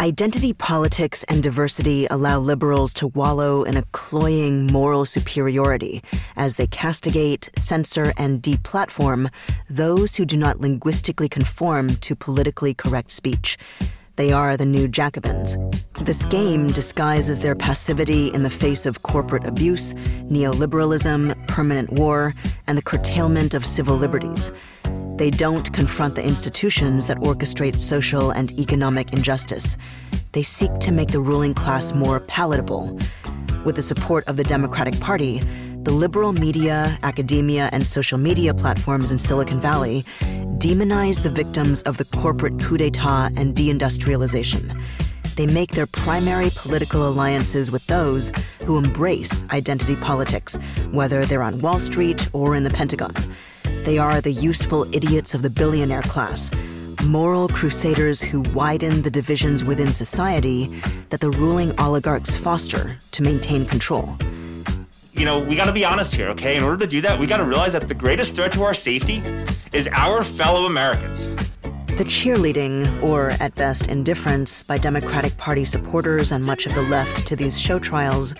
Identity politics and diversity allow liberals to wallow in a cloying moral superiority as they castigate, censor, and deplatform those who do not linguistically conform to politically correct speech. They are the new Jacobins. This game disguises their passivity in the face of corporate abuse, neoliberalism, permanent war, and the curtailment of civil liberties. They don't confront the institutions that orchestrate social and economic injustice. They seek to make the ruling class more palatable. With the support of the Democratic Party, the liberal media, academia, and social media platforms in Silicon Valley demonize the victims of the corporate coup d'etat and deindustrialization. They make their primary political alliances with those who embrace identity politics, whether they're on Wall Street or in the Pentagon. They are the useful idiots of the billionaire class, moral crusaders who widen the divisions within society that the ruling oligarchs foster to maintain control. You know, we gotta be honest here, okay? In order to do that, we gotta realize that the greatest threat to our safety is our fellow Americans. The cheerleading, or at best indifference, by Democratic Party supporters and much of the left to these show trials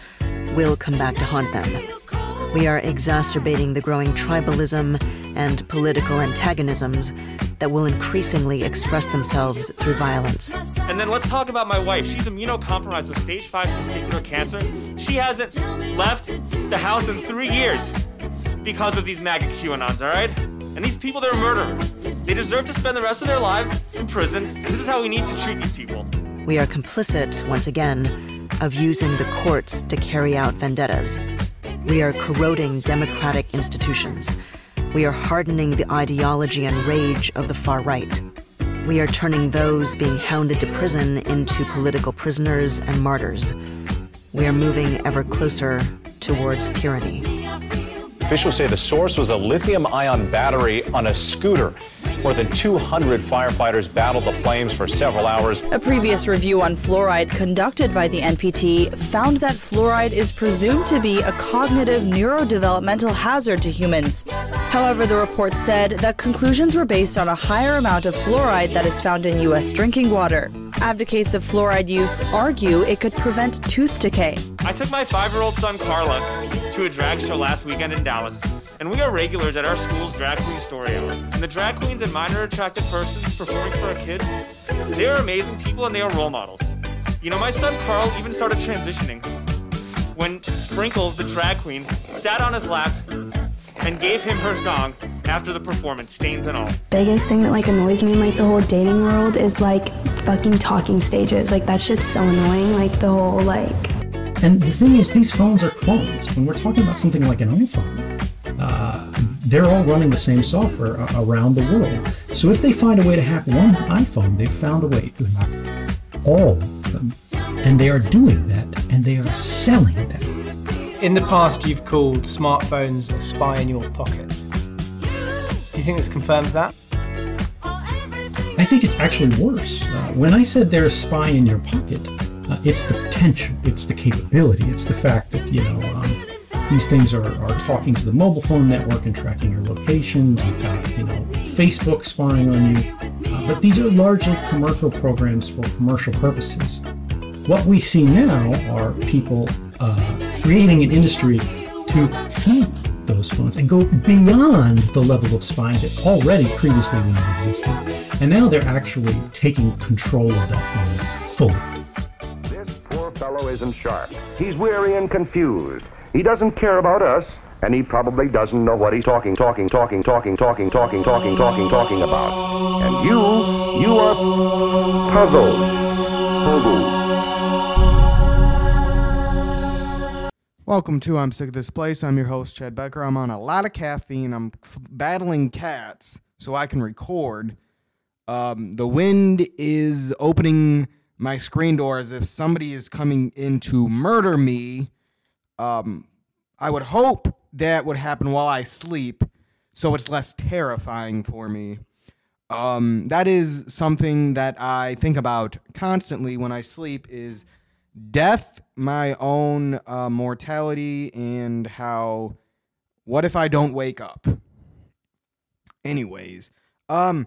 will come back to haunt them. We are exacerbating the growing tribalism and political antagonisms that will increasingly express themselves through violence. And then let's talk about my wife. She's immunocompromised with stage 5 testicular cancer. She hasn't left the house in three years because of these MAGA QAnons, all right? And these people, they're murderers. They deserve to spend the rest of their lives in prison. This is how we need to treat these people. We are complicit, once again, of using the courts to carry out vendettas. We are corroding democratic institutions. We are hardening the ideology and rage of the far right. We are turning those being hounded to prison into political prisoners and martyrs. We are moving ever closer towards tyranny. Officials say the source was a lithium ion battery on a scooter. More than 200 firefighters battled the flames for several hours. A previous review on fluoride conducted by the NTP found that fluoride is presumed to be a cognitive neurodevelopmental hazard to humans. However, the report said that conclusions were based on a higher amount of fluoride that is found in U.S. drinking water. Advocates of fluoride use argue it could prevent tooth decay. I took my five year old son, Carla, to a drag show last weekend in Dallas, and we are regulars at our school's drag queen story hour. And the drag queens and minor attracted persons performing for our kids, they are amazing people and they are role models. You know, my son Carl even started transitioning when Sprinkles, the drag queen, sat on his lap and gave him her thong after the performance, stains and all. Biggest thing that like annoys me in like the whole dating world is like fucking talking stages. Like that shit's so annoying. Like the whole like And the thing is, these phones are clones. When we're talking about something like an iPhone, uh, they're all running the same software around the world. So if they find a way to hack one iPhone, they've found a way to hack all of them. And they are doing that, and they are selling that. In the past, you've called smartphones a spy in your pocket. Do you think this confirms that? I think it's actually worse. Uh, when I said they're a spy in your pocket, uh, it's the potential, it's the capability, it's the fact that, you know, um, these things are, are talking to the mobile phone network and tracking your location. You've got, you know, Facebook spying on you. Uh, but these are largely commercial programs for commercial purposes. What we see now are people uh, creating an industry to hack those phones and go beyond the level of spying that already previously existed. And now they're actually taking control of that phone fully. This isn't sharp. He's weary and confused. He doesn't care about us, and he probably doesn't know what he's talking, talking, talking, talking, talking, talking, talking, talking, talking about. And you, you are puzzled. Puzzled. Welcome to I'm Sick of This Place. I'm your host, Chad Becker. I'm on a lot of caffeine. I'm f- battling cats so I can record. Um, the wind is opening my screen door as if somebody is coming in to murder me. Um, I would hope that would happen while I sleep so it's less terrifying for me. Um, that is something that I think about constantly when I sleep is death, my own uh, mortality, and how what if I don't wake up? Anyways, um,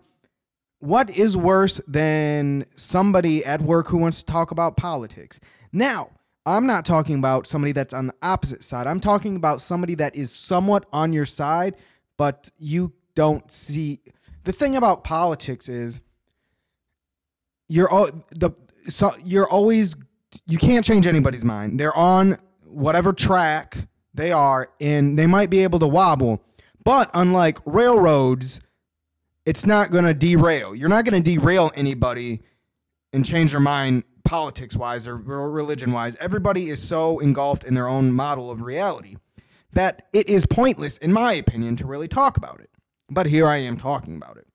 what is worse than somebody at work who wants to talk about politics? Now, I'm not talking about somebody that's on the opposite side. I'm talking about somebody that is somewhat on your side, but you don't see. The thing about politics is you're all the so you're always you can't change anybody's mind. They're on whatever track they are, and they might be able to wobble. But unlike railroads, it's not going to derail. You're not going to derail anybody and change their mind politics wise or religion wise. Everybody is so engulfed in their own model of reality that it is pointless, in my opinion, to really talk about it. But here I am talking about it.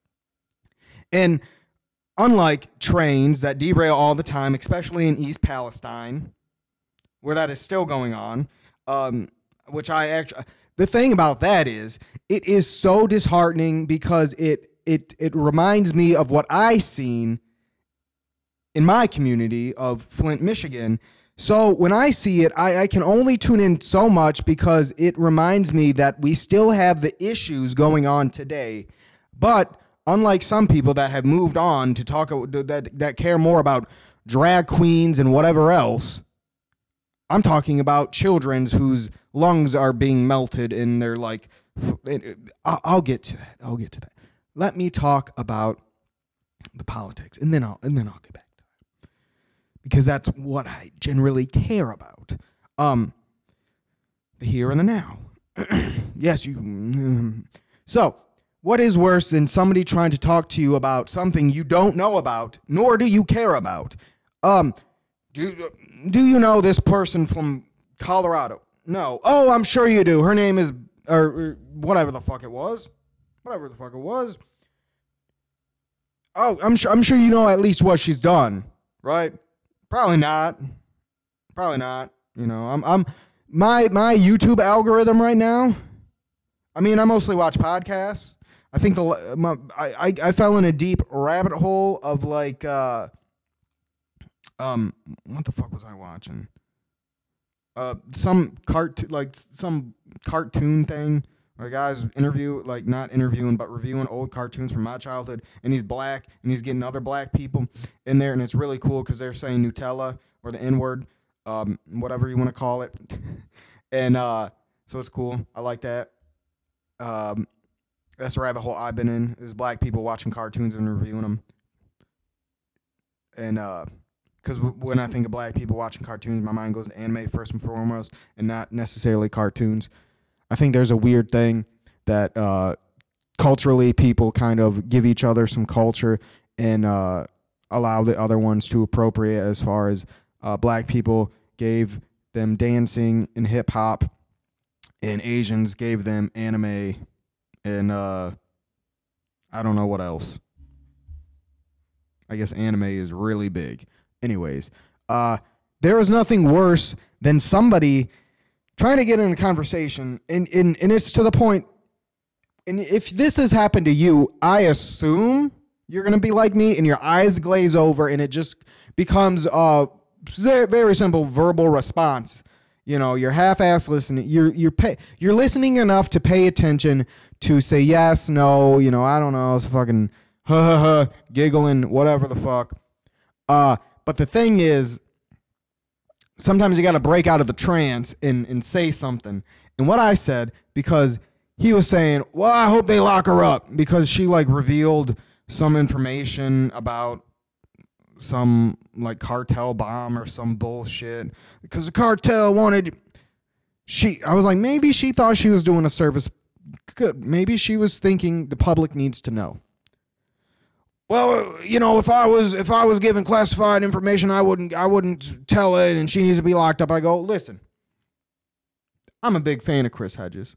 And unlike trains that derail all the time, especially in East Palestine, where that is still going on, um, which I actually, the thing about that is, it is so disheartening because it it it reminds me of what I seen in my community of Flint, Michigan. So when I see it, I, I, can only tune in so much because it reminds me that we still have the issues going on today. But unlike some people that have moved on to talk that that care more about drag queens and whatever else, I'm talking about children's whose lungs are being melted and they're like, uh, I'll get to that. I'll get to that. Let me talk about the politics, and then I'll and then I'll get back to it because that's what I generally care about. Um, the here and the now. yes, you. so what is worse than somebody trying to talk to you about something you don't know about, nor do you care about? Um, do, do you know this person from Colorado? No. Oh, I'm sure you do. Her name is, or, whatever the fuck it was. Whatever the fuck it was. Oh, I'm sure, I'm sure you know at least what she's done, right? Probably not. Probably not. You know, I'm, I'm, my, my YouTube algorithm right now. I mean, I mostly watch podcasts. I think the my, I, I fell in a deep rabbit hole of like uh um what the fuck was I watching? Uh some cart like some cartoon thing guys interview like not interviewing but reviewing old cartoons from my childhood and he's black and he's getting other black people in there and it's really cool because they're saying Nutella or the N word, um, whatever you want to call it. and uh so it's cool. I like that. Um that's a rabbit hole I've been in is black people watching cartoons and reviewing them. And because uh, w- when I think of black people watching cartoons, my mind goes to anime first and foremost, and not necessarily cartoons. I think there's a weird thing that uh, culturally people kind of give each other some culture and uh, allow the other ones to appropriate. As far as uh, black people gave them dancing and hip hop, and Asians gave them anime and uh I don't know what else. I guess anime is really big. Anyways, uh there is nothing worse than somebody trying to get in a conversation and, and and it's to the point and if this has happened to you, I assume you're going to be like me and your eyes glaze over and it just becomes a very simple verbal response. You know you're half-ass listening you're you're pay, you're listening enough to pay attention to say yes no you know i don't know it's fucking ha ha ha giggling whatever the fuck. Uh but the thing is sometimes you got to break out of the trance and and say something. And what i said because he was saying well i hope they lock her up because she like revealed some information about some like cartel bomb or some bullshit. Because the cartel wanted she I was like maybe she thought she was doing a service good maybe she was thinking the public needs to know well you know if I was if I was given classified information I wouldn't I wouldn't tell it and she needs to be locked up. I go listen I'm a big fan of Chris Hedges.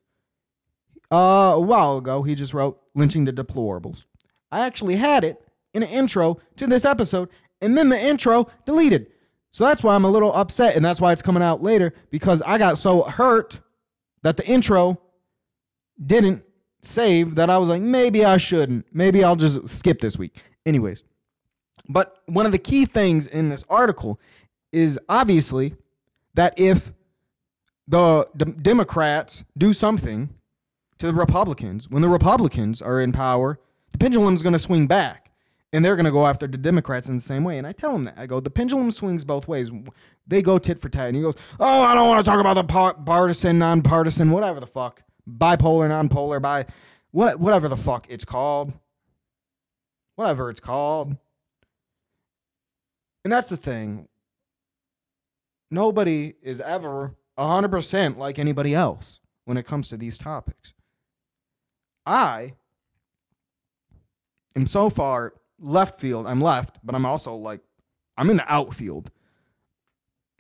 Uh, a while ago he just wrote lynching the deplorables. I actually had it in an intro to this episode and then the intro deleted. So that's why I'm a little upset, and that's why it's coming out later because I got so hurt that the intro didn't save that I was like, maybe I shouldn't. Maybe I'll just skip this week. Anyways, but one of the key things in this article is obviously that if the, the Democrats do something to the Republicans, when the Republicans are in power, the pendulum's going to swing back. and they're going to go after the Democrats in the same way. And I tell them that I go, the pendulum swings both ways. They go tit for tat, and he goes, "Oh, I don't want to talk about the par- partisan, nonpartisan, whatever the fuck, bipolar, nonpolar, by what, whatever the fuck it's called, whatever it's called." And that's the thing. Nobody is ever 100% like anybody else when it comes to these topics. I am so far left field. I'm left, but I'm also like, I'm in the outfield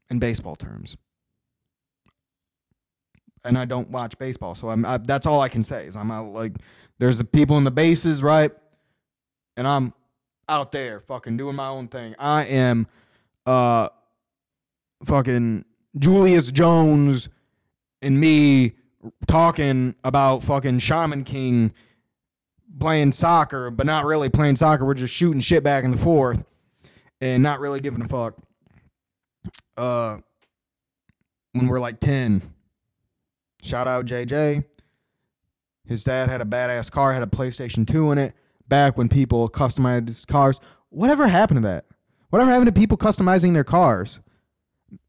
in baseball terms. And I don't watch baseball, so I'm. I, that's all I can say is I'm out. Like, there's the people in the bases, right? And I'm out there, fucking doing my own thing. I am, uh, fucking Julius Jones and me talking about fucking Shaman King playing soccer, but not really playing soccer. We're just shooting shit back and forth and not really giving a fuck. Uh, when we're like 10. Shout out JJ. His dad had a badass car, had a PlayStation 2 in it back when people customized cars. Whatever happened to that? Whatever happened to people customizing their cars?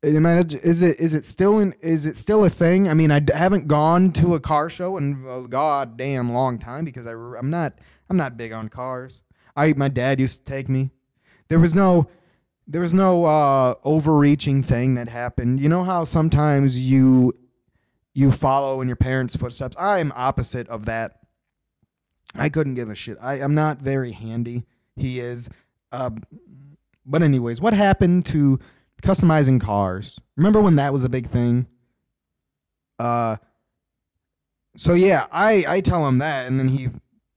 Is it is it still in, is it still a thing? I mean, I haven't gone to a car show in a goddamn long time because I I'm not I'm not big on cars. I my dad used to take me. There was no there was no uh, overreaching thing that happened. You know how sometimes you you follow in your parents' footsteps. I am opposite of that. I couldn't give a shit. I am not very handy. He is. Uh, but anyways, what happened to customizing cars. Remember when that was a big thing? Uh so yeah, I I tell him that and then he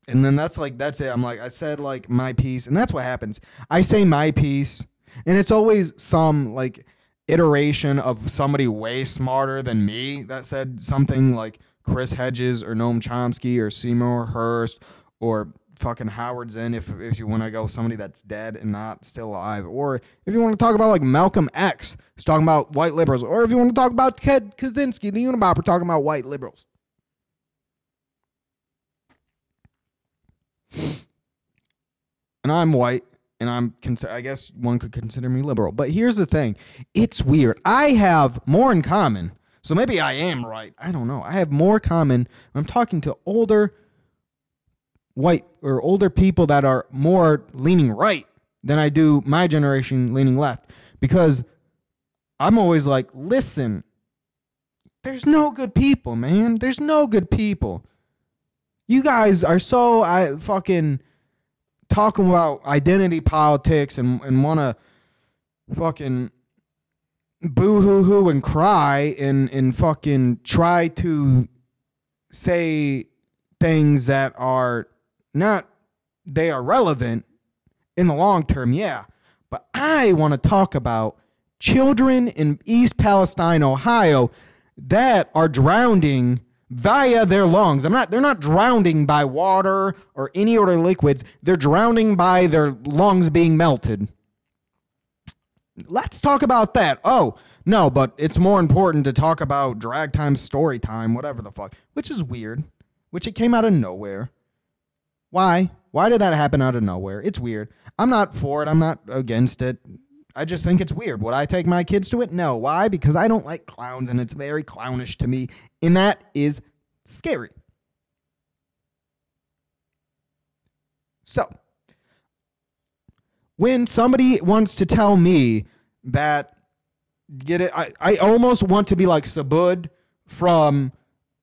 and then that's like that's it. I'm like I said like my piece and that's what happens. I say my piece and it's always some like iteration of somebody way smarter than me that said something like Chris Hedges or Noam Chomsky or Seymour Hersh or fucking Howard Zinn if if you want to go with somebody that's dead and not still alive, or if you want to talk about like Malcolm X, who's talking about white liberals, or if you want to talk about Ted Kaczynski, the Unabomber, talking about white liberals. And I'm white, and I'm I guess one could consider me liberal. But here's the thing, it's weird. I have more in common. So maybe I am right. I don't know. I have more common. I'm talking to older white or older people that are more leaning right than I do my generation leaning left because I'm always like, listen, there's no good people, man. There's no good people. You guys are so I fucking talking about identity politics and, and want to fucking boo hoo hoo and cry and, and fucking try to say things that are not they are relevant in the long term, yeah. But I want to talk about children in East Palestine, Ohio that are drowning via their lungs. I'm not they're not drowning by water or any other liquids. They're drowning by their lungs being melted. Let's talk about that. Oh, no, but it's more important to talk about drag time, story time, whatever the fuck, which is weird, which it came out of nowhere. Why? Why did that happen out of nowhere? It's weird. I'm not for it. I'm not against it. I just think it's weird. Would I take my kids to it? No. Why? Because I don't like clowns and it's very clownish to me. And that is scary. So, when somebody wants to tell me that, get it, I, I almost want to be like Subodh from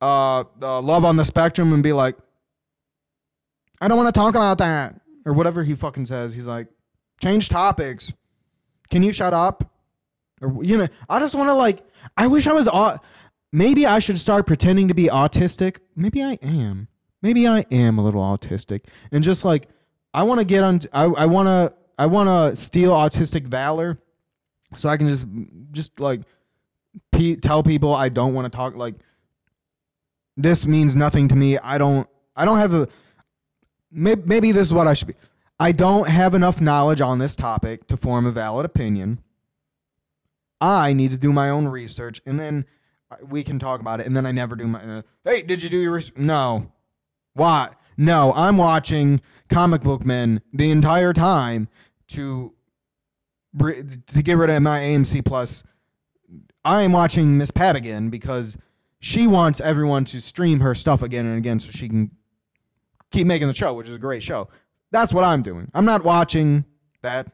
uh, uh, Love on the Spectrum and be like, I don't want to talk about that. Or whatever he fucking says. He's like, change topics. Can you shut up? Or, you know, I just want to like, I wish I was, au- maybe I should start pretending to be autistic. Maybe I am. Maybe I am a little autistic. And just like, I want to get on, I, I want to, I want to steal autistic valor so I can just, just like, pe- tell people I don't want to talk, like, this means nothing to me. I don't, I don't have a, maybe, maybe this is what I should be. I don't have enough knowledge on this topic to form a valid opinion. I need to do my own research, and then we can talk about it. And then I never do my. Uh, hey, did you do your research? No. Why? No, I'm watching comic book men the entire time to to get rid of my AMC Plus. I am watching Miss Pat again because she wants everyone to stream her stuff again and again so she can keep making the show, which is a great show. That's what I'm doing. I'm not watching that.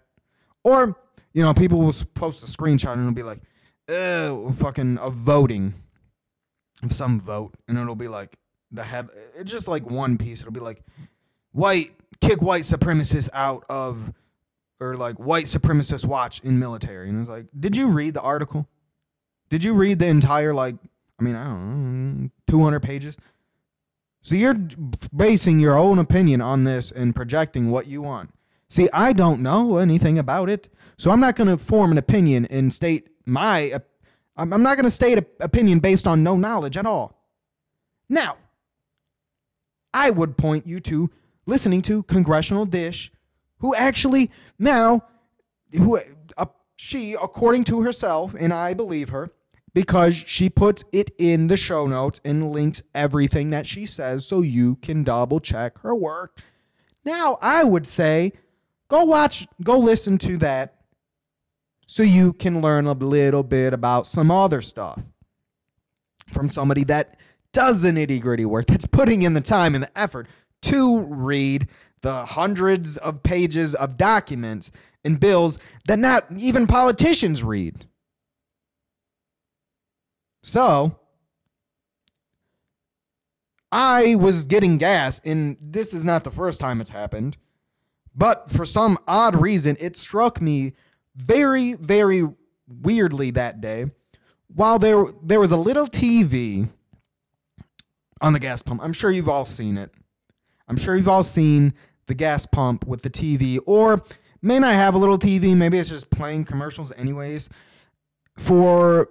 Or, you know, people will post a screenshot and it'll be like, uh, fucking of voting of some vote, and it'll be like the head. It's just like one piece. It'll be like white kick white supremacists out of, or like white supremacists watch in military, and it's like, did you read the article? Did you read the entire like? I mean, I don't know, 200 pages. So you're basing your own opinion on this and projecting what you want. See, I don't know anything about it, so I'm not going to form an opinion and state my. I'm not going to state an opinion based on no knowledge at all. Now, I would point you to listening to Congressional Dish, who actually now, who uh, she, according to herself, and I believe her, because she puts it in the show notes and links everything that she says so you can double check her work. Now, I would say go watch, go listen to that so you can learn a little bit about some other stuff from somebody that does the nitty gritty work, that's putting in the time and the effort to read the hundreds of pages of documents and bills that not even politicians read. So, I was getting gas, and this is not the first time it's happened, but for some odd reason, it struck me very, very weirdly that day. While there there was a little TV on the gas pump, I'm sure you've all seen it. I'm sure you've all seen the gas pump with the TV, or may not have a little TV. Maybe it's just playing commercials, anyways, for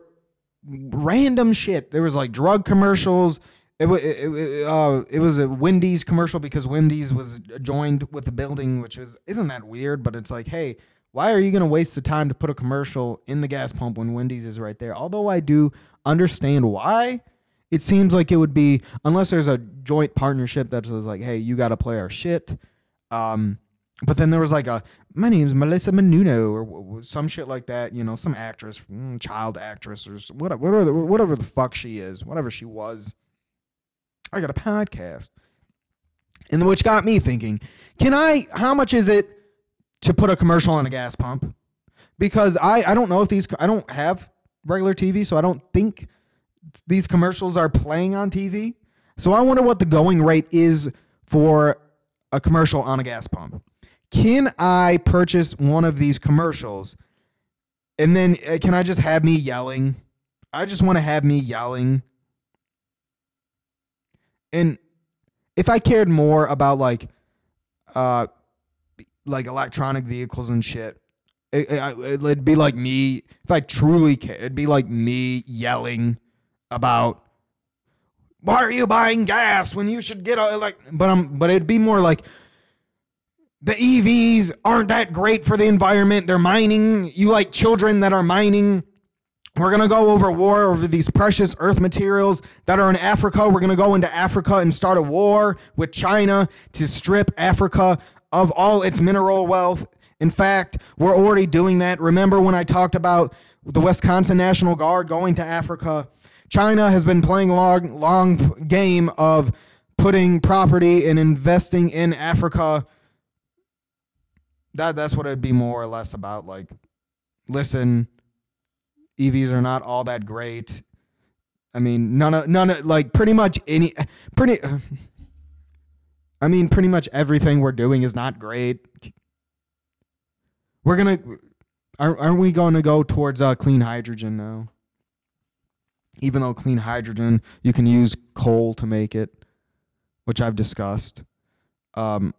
random shit. There was like drug commercials. It, it, it, uh, it was a Wendy's commercial because Wendy's was joined with the building, which is isn't that weird? But it's like, hey, why are you going to waste the time to put a commercial in the gas pump when Wendy's is right there? Although I do understand why. It seems like it would be unless there's a joint partnership that's like, hey, you got to play our shit. Um, but then there was like a my name's Melissa Menuno or some shit like that. You know, some actress, mm, child actress or whatever, whatever, the- whatever the fuck she is, whatever she was. I got a podcast, and which got me thinking: Can I? How much is it to put a commercial on a gas pump? Because I I don't know if these I don't have regular TV, so I don't think these commercials are playing on TV. So I wonder what the going rate is for a commercial on a gas pump. Can I purchase one of these commercials and then uh, can I just have me yelling? I just want to have me yelling. And if I cared more about like uh like electronic vehicles and shit, it, it, it'd be like me if I truly cared, it'd be like me yelling about why are you buying gas when you should get a like but I'm but it'd be more like the EVs aren't that great for the environment. They're mining. You like children that are mining. We're going to go over war over these precious earth materials that are in Africa. We're going to go into Africa and start a war with China to strip Africa of all its mineral wealth. In fact, we're already doing that. Remember when I talked about the Wisconsin National Guard going to Africa? China has been playing a long, long game of putting property and investing in Africa. That that's what it'd be more or less about. Like, listen, EVs are not all that great. I mean, none of none of like pretty much any pretty. I mean, pretty much everything we're doing is not great. We're gonna, aren't, aren't we going to go towards uh, clean hydrogen now? Even though clean hydrogen, you can use coal to make it, which I've discussed. Um,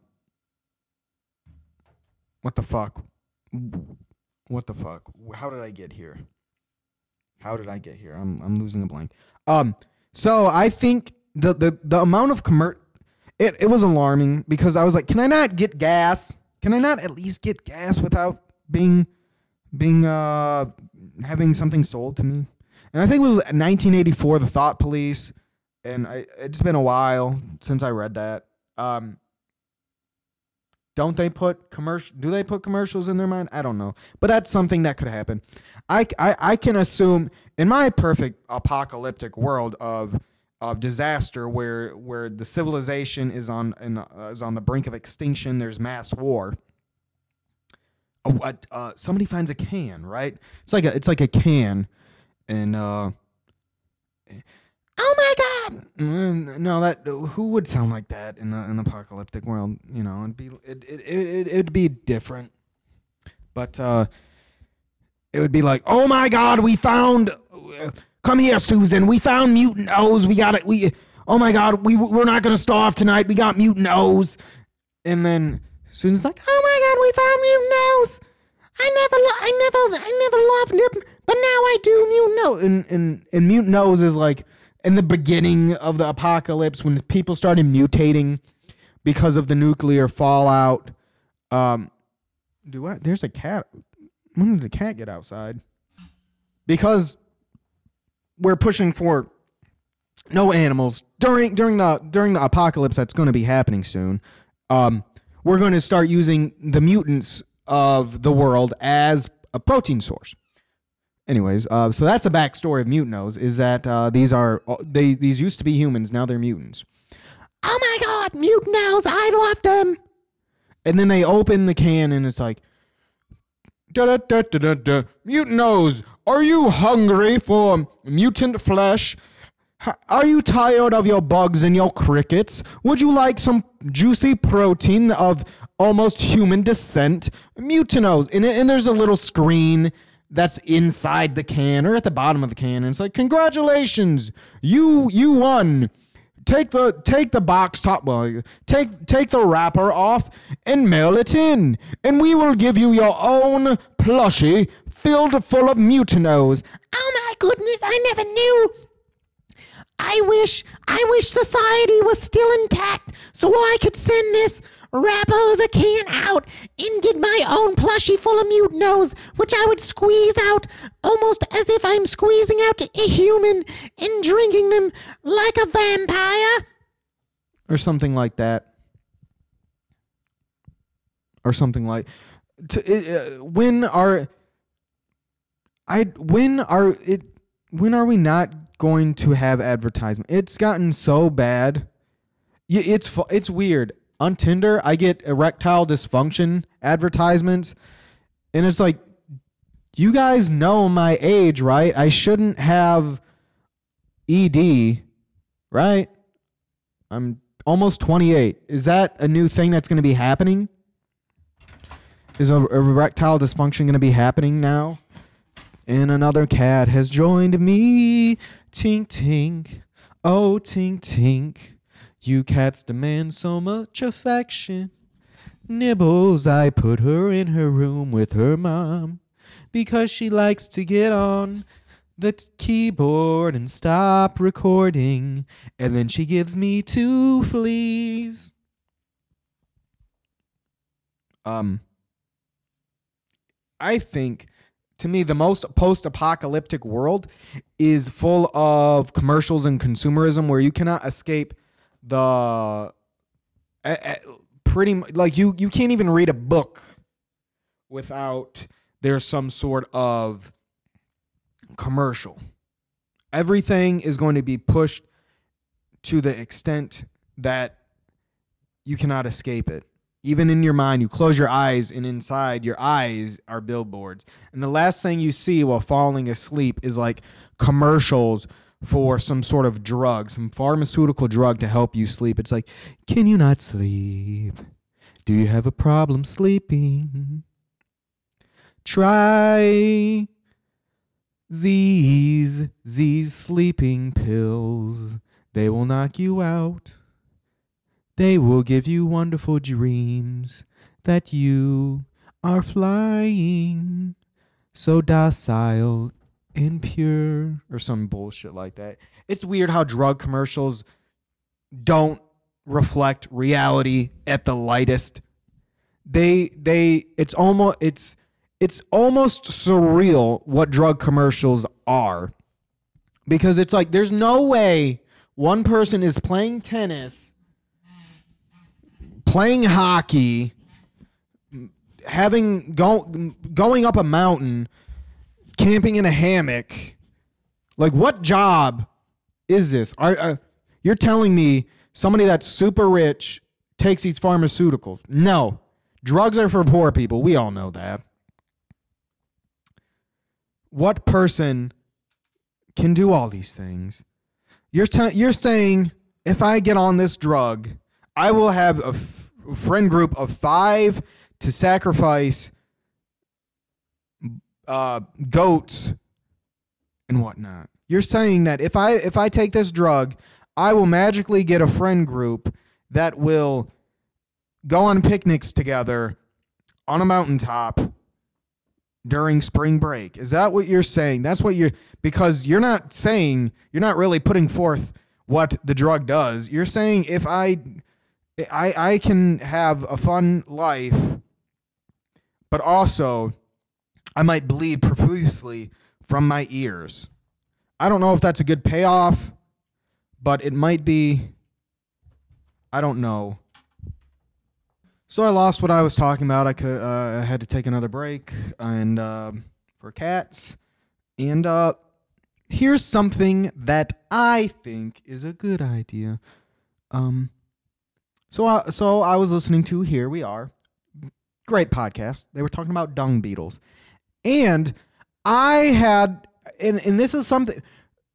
what the fuck? What the fuck? How did I get here? How did I get here? I'm I'm losing a blank. Um, so I think the the the amount of commer it it was alarming because I was like, can I not get gas? Can I not at least get gas without being being uh having something sold to me? And I think it was 1984, the Thought Police, and I it's been a while since I read that. Um, don't they put commercial? Do they put commercials in their mind? I don't know, but that's something that could happen. I, I, I can assume in my perfect apocalyptic world of of disaster where where the civilization is on in, uh, is on the brink of extinction. There's mass war. Uh, uh, somebody finds a can, right? It's like a it's like a can, and uh, oh my god, no, that who would sound like that in the in apocalyptic world? You know, it'd be it it it it'd be different, but uh, it would be like, oh my god, we found. Come here, Susan. We found mutant O's. We got it. We. Oh my god, we we're not gonna starve tonight. We got mutant O's. And then Susan's like, oh my god, we found mutant O's. I never, lo- I never, I never loved them, but now I do mutant O's. And and and mutant O's is like in the beginning of the apocalypse when people started mutating because of the nuclear fallout. Um, do what? There's a cat. When did the cat get outside? Because we're pushing for no animals during during the during the apocalypse that's going to be happening soon. Um, we're going to start using the mutants of the world as a protein source. Anyways, uh, so that's the backstory of mutanos. Is that uh, these are they these used to be humans, now they're mutants. Oh my god, mutanos! I love them. And then they open the can and it's like, da da da da da da. Mutanos, are you hungry for mutant flesh? Are you tired of your bugs and your crickets? Would you like some juicy protein of almost human descent? Mutanos. And, and there's a little screen that's inside the can or at the bottom of the can. And it's like, congratulations, you you won. Take the take the box top well take take the wrapper off and mail it in, and we will give you your own plushie filled full of mutanos. Oh my goodness, I never knew. I wish I wish society was still intact so I could send this wrapper of the can out and get my own plushie full of mute nose, which I would squeeze out almost as if I'm squeezing out a human and drinking them like a vampire. Or something like that. Or something like to, uh, when are I when are it when are we not going to have advertisement? It's gotten so bad. It's it's weird. On Tinder, I get erectile dysfunction advertisements, and it's like, you guys know my age, right? I shouldn't have ED, right? I'm almost 28. Is that a new thing that's going to be happening? Is erectile dysfunction going to be happening now? And another cat has joined me. Tink tink. Oh, tink tink. You cats demand so much affection. Nibbles, I put her in her room with her mom because she likes to get on the t- keyboard and stop recording. And then she gives me two fleas. Um, I think to me the most post-apocalyptic world is full of commercials and consumerism where you cannot escape the uh, uh, pretty like you you can't even read a book without there's some sort of commercial. Everything is going to be pushed to the extent that you cannot escape it even in your mind, you close your eyes, and inside your eyes are billboards. And the last thing you see while falling asleep is like commercials for some sort of drug, some pharmaceutical drug to help you sleep. It's like, can you not sleep? Do you have a problem sleeping? Try these, these sleeping pills. They will knock you out. They will give you wonderful dreams that you are flying so docile and pure or some bullshit like that. It's weird how drug commercials don't reflect reality at the lightest. They they it's almost it's it's almost surreal what drug commercials are. Because it's like there's no way one person is playing tennis playing hockey, having go, going up a mountain, camping in a hammock. Like, what job is this? Are, uh, you're telling me somebody that's super rich takes these pharmaceuticals? No, drugs are for poor people. We all know that. What person can do all these things? You're t- you're saying if I get on this drug, I will have a friend group of five to sacrifice uh, goats and whatnot. You're saying that if I if I take this drug, I will magically get a friend group that will go on picnics together on a mountaintop during spring break. Is that what you're saying? That's what you're because you're not saying you're not really putting forth what the drug does. You're saying if I I I can have a fun life but also I might bleed profusely from my ears. I don't know if that's a good payoff, but it might be I don't know. So I lost what I was talking about. I could uh, I had to take another break and uh, for cats. And uh, here's something that I think is a good idea. Um, so I, so I was listening to Here We Are, great podcast. They were talking about dung beetles, and I had and and this is something.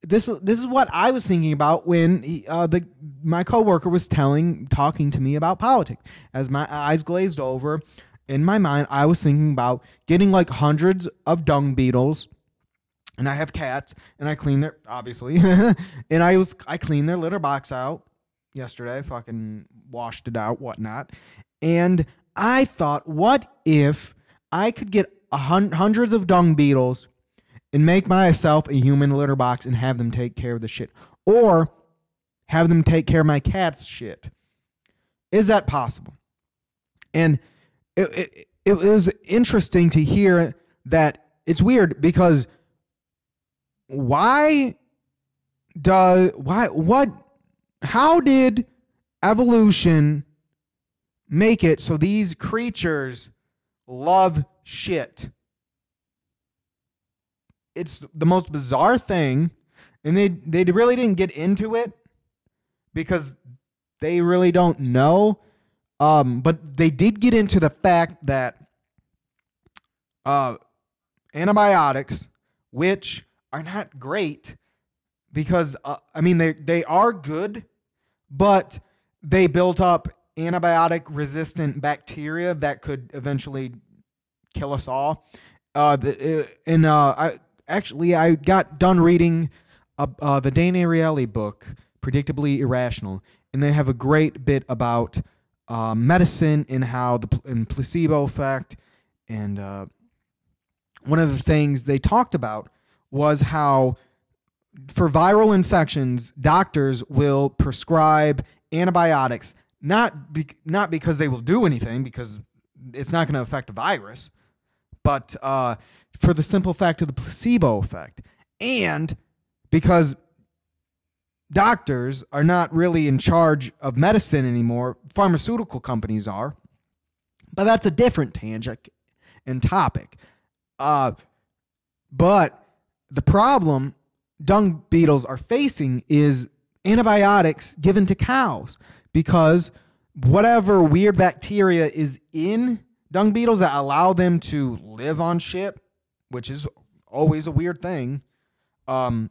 This this is what I was thinking about when he, uh, the my coworker was telling talking to me about politics. As my eyes glazed over, in my mind, I was thinking about getting like hundreds of dung beetles and I have cats, and I clean their obviously, and I was I clean their litter box out yesterday, fucking washed it out, whatnot, and I thought, what if I could get hun- hundreds of dung beetles and make myself a human litter box and have them take care of the shit, or have them take care of my cat's shit? Is that possible? And it, it, it was interesting to hear that it's weird because why does why what how did evolution make it so these creatures love shit? It's the most bizarre thing and they they really didn't get into it because they really don't know. Um but they did get into the fact that uh antibiotics which are not great because uh, I mean they they are good, but they built up antibiotic resistant bacteria that could eventually kill us all. Uh, the, uh, and uh, I actually I got done reading uh, uh, the Dan Ariely book, Predictably Irrational, and they have a great bit about uh, medicine and how the and placebo effect. And one of the things they talked about was how for viral infections, doctors will prescribe antibiotics not be, not because they will do anything because it's not going to affect a virus, but uh, for the simple fact of the placebo effect, and because doctors are not really in charge of medicine anymore, pharmaceutical companies are. But that's a different tangent and topic. Uh, but the problem dung beetles are facing is antibiotics given to cows because whatever weird bacteria is in dung beetles that allow them to live on shit, which is always a weird thing, um,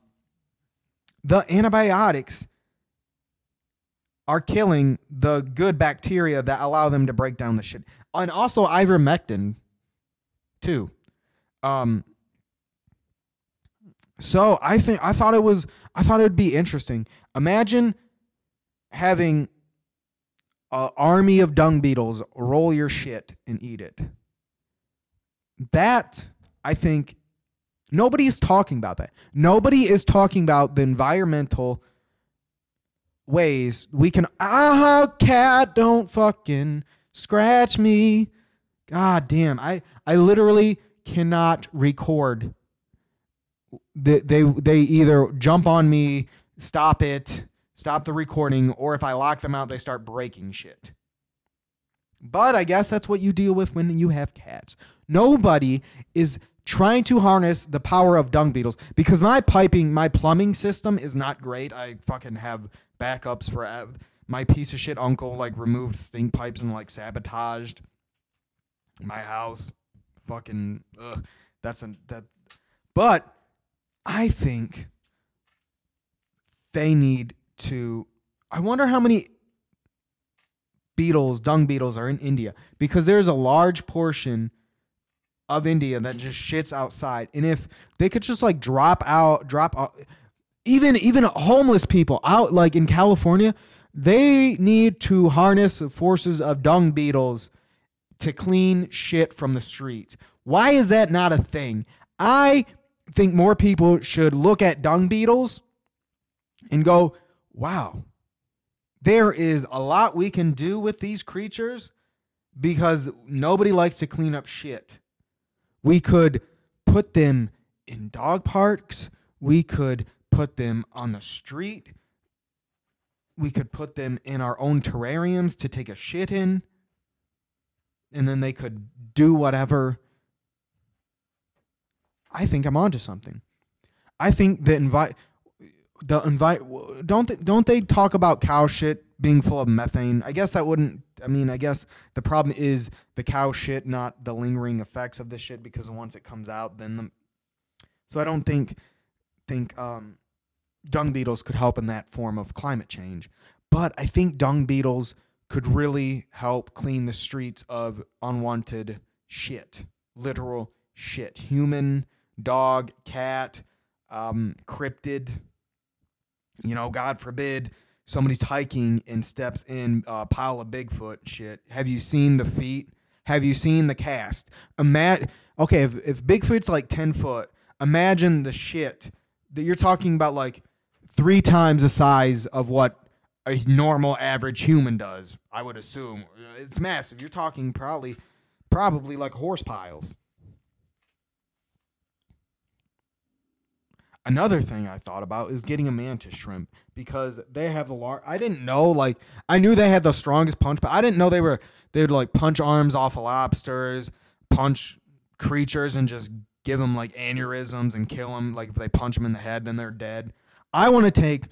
the antibiotics are killing the good bacteria that allow them to break down the shit. And also ivermectin, too. Um, so I think I thought it was I thought it would be interesting. Imagine having an army of dung beetles roll your shit and eat it. That I think nobody is talking about that. Nobody is talking about the environmental ways we can ah cat don't fucking scratch me. God damn. I I literally cannot record they, they they either jump on me, stop it, stop the recording, or if I lock them out, they start breaking shit. But I guess that's what you deal with when you have cats. Nobody is trying to harness the power of dung beetles because my piping, my plumbing system is not great. I fucking have backups for uh, my piece of shit uncle like removed stink pipes and like sabotaged my house. Fucking ugh, that's a that. But I think they need to. I wonder how many beetles, dung beetles, are in India because there's a large portion of India that just shits outside. And if they could just like drop out, drop out, even even homeless people out like in California, they need to harness the forces of dung beetles to clean shit from the streets. Why is that not a thing? I think more people should look at dung beetles and go, wow, there is a lot we can do with these creatures because nobody likes to clean up shit. We could put them in dog parks. We could put them on the street. We could put them in our own terrariums to take a shit in. And then they could do whatever. I think I'm onto something. I think the invite the invite don't they, don't they talk about cow shit being full of methane? I guess that wouldn't. I mean, I guess the problem is the cow shit, not the lingering effects of the shit. Because once it comes out, then the, so I don't think think um, dung beetles could help in that form of climate change. But I think dung beetles could really help clean the streets of unwanted shit, literal shit, human, dog, cat, um, cryptid you know, God forbid somebody's hiking and steps in a pile of Bigfoot shit. Have you seen the feet? Have you seen the cast? Imagine, okay, if, if Bigfoot's like 10 foot, imagine the shit that you're talking about like three times the size of what a normal average human does, I would assume. It's massive. You're talking probably probably like horse piles. Another thing I thought about is getting a mantis shrimp because they have the large. I didn't know like I knew they had the strongest punch, but I didn't know they were they would like punch arms off of lobsters, punch creatures, and just give them like aneurysms and kill them. Like if they punch them in the head, then they're dead. I want to take.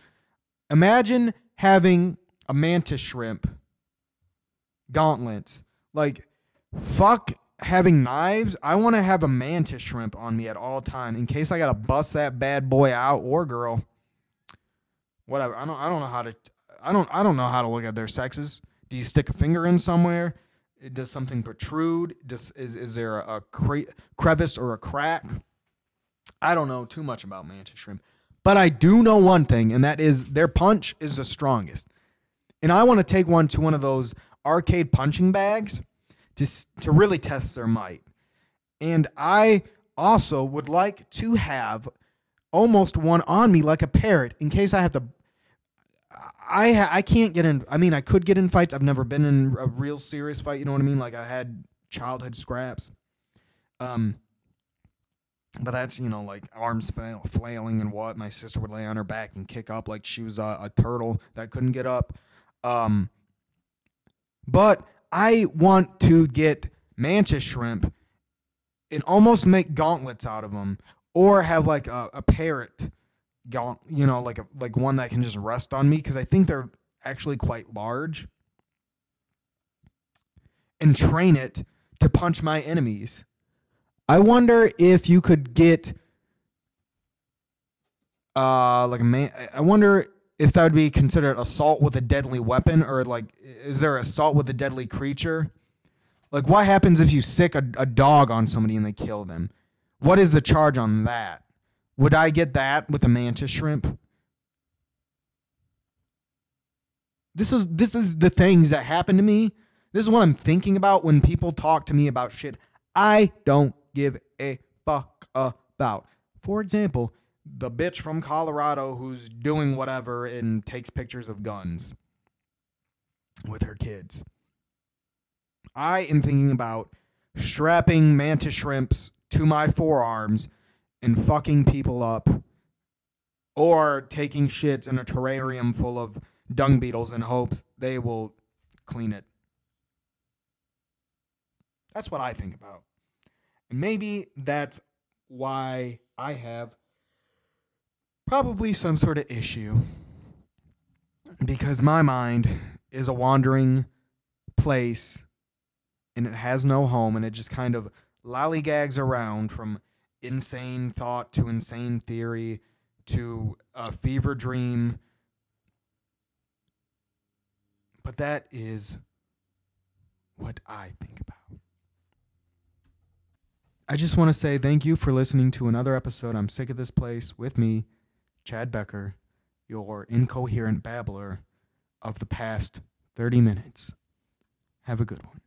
Imagine having a mantis shrimp gauntlets. Like fuck having knives, I want to have a mantis shrimp on me at all time in case I gotta bust that bad boy out or girl. Whatever. I don't. I don't know how to. I don't. I don't know how to look at their sexes. Do you stick a finger in somewhere? Does something protrude? Does is is there a, a cre- crevice or a crack? I don't know too much about mantis shrimp, but I do know one thing, and that is their punch is the strongest. And I want to take one to one of those arcade punching bags to, to really test their might. And I also would like to have almost one on me like a parrot in case I have to. I I can't get in. I mean, I could get in fights. I've never been in a real serious fight. You know what I mean? Like I had childhood scraps. Um, but that's you know like arms flail, flailing and what. My sister would lay on her back and kick up like she was a, a turtle that couldn't get up. Um, but I want to get mantis shrimp and almost make gauntlets out of them, or have like a, a parrot gaunt, you know, like a like one that can just rest on me because I think they're actually quite large, and train it to punch my enemies. I wonder if you could get uh like a man. I wonder if that would be considered assault with a deadly weapon or like is there assault with a deadly creature? Like what happens if you sick a, a dog on somebody and they kill them? What is the charge on that? Would i get that with a mantis shrimp? This is this is the things that happen to me. This is what i'm thinking about when people talk to me about shit i don't give a fuck about. For example the bitch from Colorado who's doing whatever and takes pictures of guns with her kids. I am thinking about strapping mantis shrimps to my forearms and fucking people up or taking shits in a terrarium full of dung beetles in hopes they will clean it. That's what I think about. And maybe that's why I have probably some sort of issue because my mind is a wandering place and it has no home and it just kind of lollygags around from insane thought to insane theory to a fever dream. But that is what I think about. I just want to say thank you for listening to another episode. I'm sick of this place with me, Chad Becker, your incoherent babbler of the past 30 minutes. Have a good one.